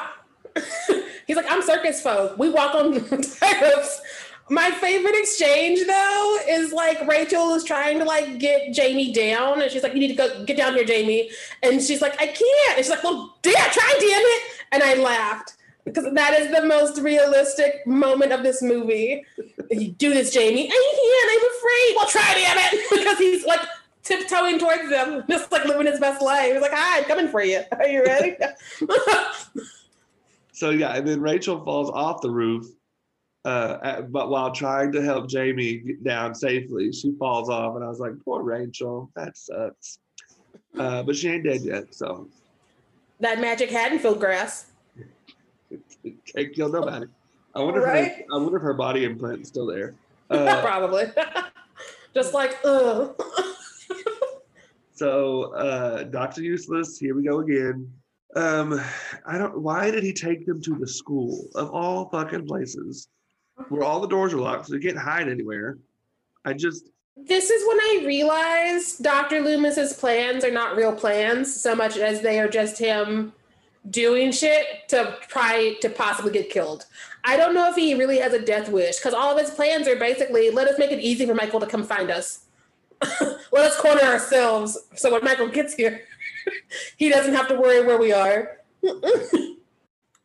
[laughs] he's like, I'm circus folk. We walk on tariffs. [laughs] My favorite exchange though is like Rachel is trying to like get Jamie down, and she's like, "You need to go get down here, Jamie." And she's like, "I can't." And she's like, "Well, damn, try, damn it!" And I laughed because that is the most realistic moment of this movie. You do this, Jamie. I can't. I'm afraid. Well, try, damn it, [laughs] because he's like tiptoeing towards them, just like living his best life. He's like, "Hi, I'm coming for you. Are you ready?" [laughs] so yeah, and then Rachel falls off the roof uh, at, but while trying to help Jamie get down safely, she falls off, and I was like, "Poor Rachel, that sucks." Uh, but she ain't dead yet, so. That magic Haddonfield grass. Can't kill nobody. I wonder right? if her, I wonder if her body imprint is still there. [laughs] Uh, Probably. [laughs] Just like, ugh. so, uh, Doctor Useless, here we go again. Um, I don't. Why did he take them to the school of all fucking places? where all the doors are locked, so you can't hide anywhere. I just this is when I realized Dr. Loomis's plans are not real plans so much as they are just him doing shit to try to possibly get killed. I don't know if he really has a death wish because all of his plans are basically let us make it easy for Michael to come find us. [laughs] let us corner ourselves so when Michael gets here, [laughs] he doesn't have to worry where we are. [laughs] and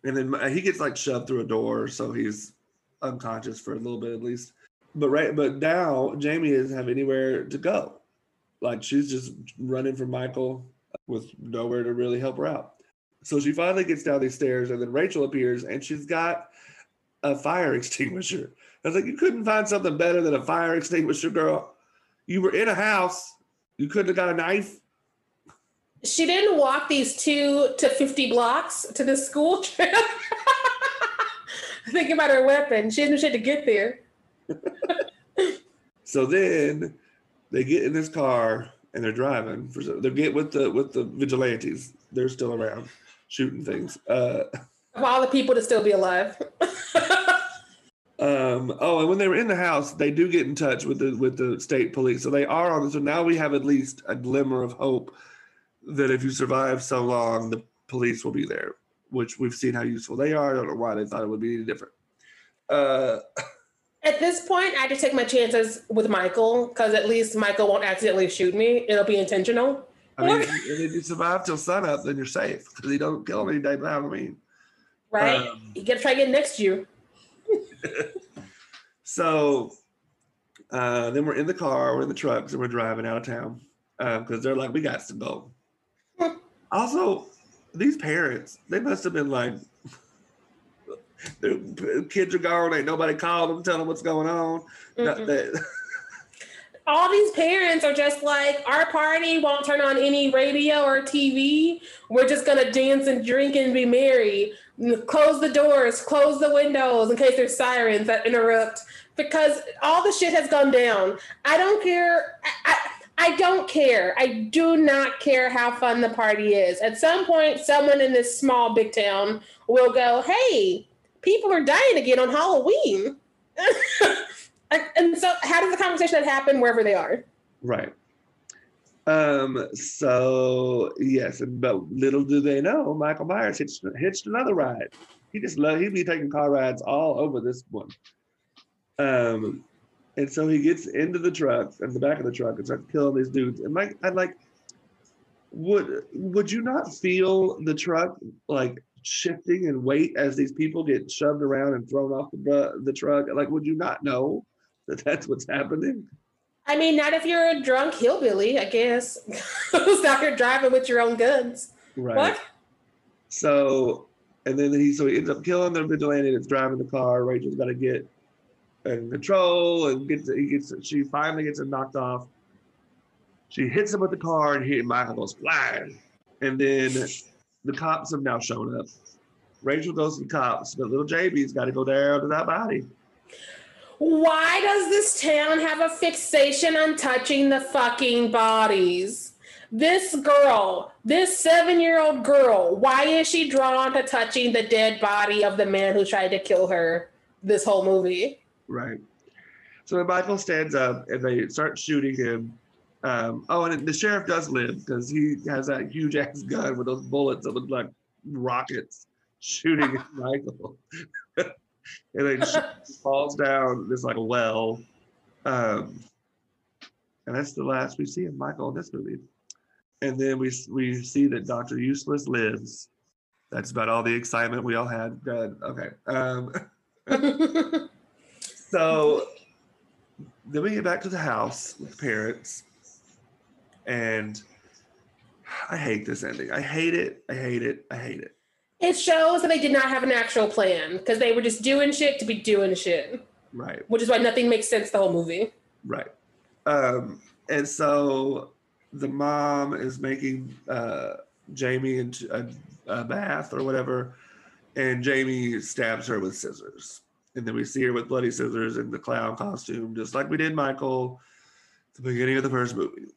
then he gets like shoved through a door, so he's unconscious for a little bit at least. But right, but now Jamie doesn't have anywhere to go. Like she's just running from Michael with nowhere to really help her out. So she finally gets down these stairs, and then Rachel appears, and she's got a fire [laughs] extinguisher. I was like, you couldn't find something better than a fire extinguisher, girl. You were in a house. You couldn't have got a knife. She didn't walk these two to 50 blocks to the school [laughs] trip. Think about her weapon. She no shit to get there. [laughs] so then they get in this car and they're driving. For, they get with the with the vigilantes. They're still around shooting things. Uh, of all the people to still be alive. [laughs] um, oh, and when they were in the house, they do get in touch with the with the state police. So they are on. So now we have at least a glimmer of hope that if you survive so long, the police will be there which we've seen how useful they are. I don't know why they thought it would be any different. Uh, [laughs] at this point, I just take my chances with Michael because at least Michael won't accidentally shoot me. It'll be intentional. I mean, if you survive till sunup, then you're safe because he don't kill any day by Halloween. Right. Um, you got to try again next year. [laughs] so uh, then we're in the car, we're in the trucks, and we're driving out of town because uh, they're like, we got to go. [laughs] also, these parents, they must have been like, [laughs] their kids are gone, ain't nobody called them, tell them what's going on. All these parents are just like, our party won't turn on any radio or TV. We're just gonna dance and drink and be merry. Close the doors, close the windows in case there's sirens that interrupt. Because all the shit has gone down. I don't care. I, I, I don't care. I do not care how fun the party is. At some point, someone in this small big town will go, "Hey, people are dying again on Halloween." [laughs] and, and so, how does the conversation happen wherever they are? Right. Um. So yes, but little do they know, Michael Myers hitched, hitched another ride. He just love. He'd be taking car rides all over this one. Um. And so he gets into the truck, in the back of the truck, and starts killing these dudes. And like, I'm like, would would you not feel the truck like shifting and weight as these people get shoved around and thrown off the the truck? Like, would you not know that that's what's happening? I mean, not if you're a drunk hillbilly, I guess, [laughs] who's out here driving with your own guns. Right. What? So, and then he so he ends up killing the vigilante that's driving the car. Rachel's got to get in control and gets he gets she finally gets him knocked off. She hits him with the car and he Michael goes flying. And then the cops have now shown up. Rachel goes to the cops, but little JB's got to go down to that body. Why does this town have a fixation on touching the fucking bodies? This girl, this seven year old girl, why is she drawn to touching the dead body of the man who tried to kill her this whole movie? Right. So Michael stands up and they start shooting him, Um, oh, and the sheriff does live because he has that huge ass gun with those bullets that look like rockets shooting Michael. [laughs] and then she [laughs] falls down this like well. Um, and that's the last we see of Michael in this movie. And then we we see that Doctor Useless lives. That's about all the excitement we all had. Good. Okay. Um, [laughs] so then we get back to the house with the parents, and I hate this ending. I hate it. I hate it. I hate it. It shows that they did not have an actual plan because they were just doing shit to be doing shit. Right. Which is why nothing makes sense the whole movie. Right. Um, and so the mom is making uh, Jamie into a, a bath or whatever, and Jamie stabs her with scissors. And then we see her with bloody scissors in the clown costume, just like we did Michael at the beginning of the first movie.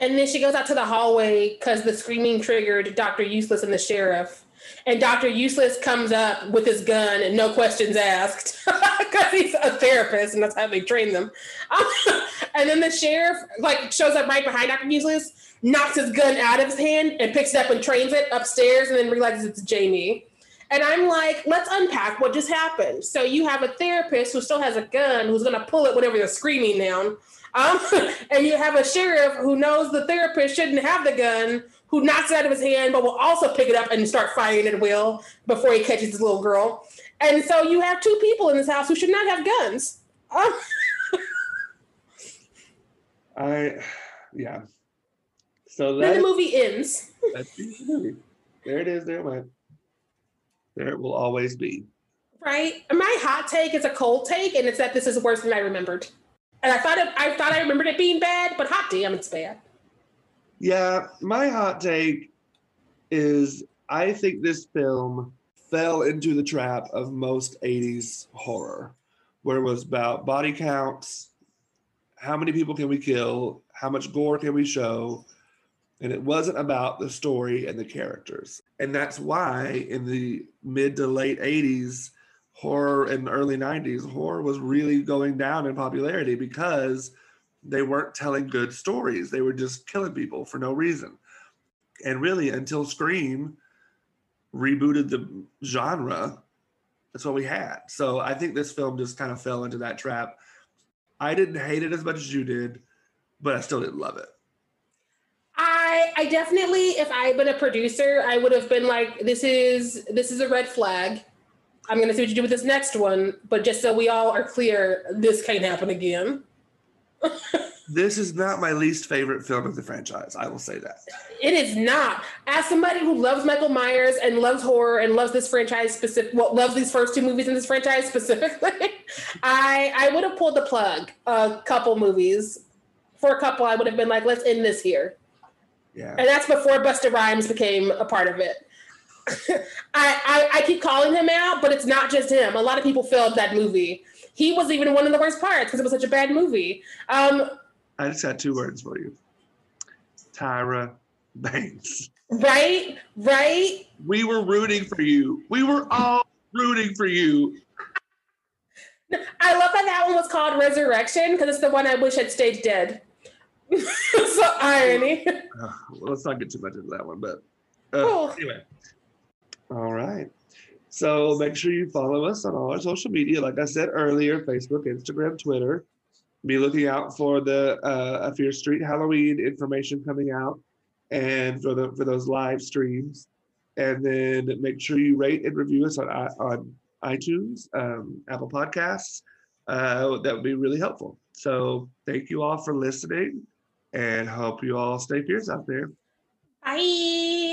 And then she goes out to the hallway because the screaming triggered Dr. Useless and the sheriff. And Dr. Useless comes up with his gun and no questions asked [laughs] because he's a therapist and that's how they train them. [laughs] and then the sheriff like shows up right behind Dr. Useless, knocks his gun out of his hand and picks it up and trains it upstairs and then realizes it's Jamie. And I'm like, let's unpack what just happened. So you have a therapist who still has a gun who's going to pull it whenever they're screaming down. Um, [laughs] and you have a sheriff who knows the therapist shouldn't have the gun, who knocks it out of his hand, but will also pick it up and start firing at will before he catches his little girl. And so you have two people in this house who should not have guns. Um, [laughs] I, yeah. So then the movie ends. [laughs] That's the movie. There it is. There it went. There it will always be. Right. My hot take is a cold take, and it's that this is worse than I remembered. And I thought it, I thought I remembered it being bad, but hot damn, it's bad. Yeah, my hot take is I think this film fell into the trap of most 80s horror, where it was about body counts, how many people can we kill, how much gore can we show, and it wasn't about the story and the characters. And that's why in the mid to late 80s, horror in the early 90s, horror was really going down in popularity because they weren't telling good stories. They were just killing people for no reason. And really, until Scream rebooted the genre, that's what we had. So I think this film just kind of fell into that trap. I didn't hate it as much as you did, but I still didn't love it. I I definitely, if I had been a producer, I would have been like, this is this is a red flag. I'm gonna see what you do with this next one, but just so we all are clear, this can't happen again. [laughs] this is not my least favorite film of the franchise. I will say that. It is not. As somebody who loves Michael Myers and loves horror and loves this franchise specific, well, loves these first two movies in this franchise specifically, [laughs] I I would have pulled the plug a couple movies. For a couple, I would have been like, let's end this here. Yeah. And that's before Busta Rhymes became a part of it. [laughs] I, I, I keep calling him out, but it's not just him. A lot of people failed that movie. He was even one of the worst parts because it was such a bad movie. Um, I just got two words for you. Tyra Banks. Right, right. We were rooting for you. We were all rooting for you. I love that that one was called Resurrection because it's the one I wish had stayed dead. [laughs] so irony. Uh, well, let's not get too much into that one, but uh, oh. anyway. All right. So make sure you follow us on all our social media. Like I said earlier, Facebook, Instagram, Twitter. Be looking out for the uh, Fierce Street Halloween information coming out, and for the for those live streams. And then make sure you rate and review us on on iTunes, um, Apple Podcasts. Uh, that would be really helpful. So thank you all for listening, and hope you all stay fierce out there. Bye.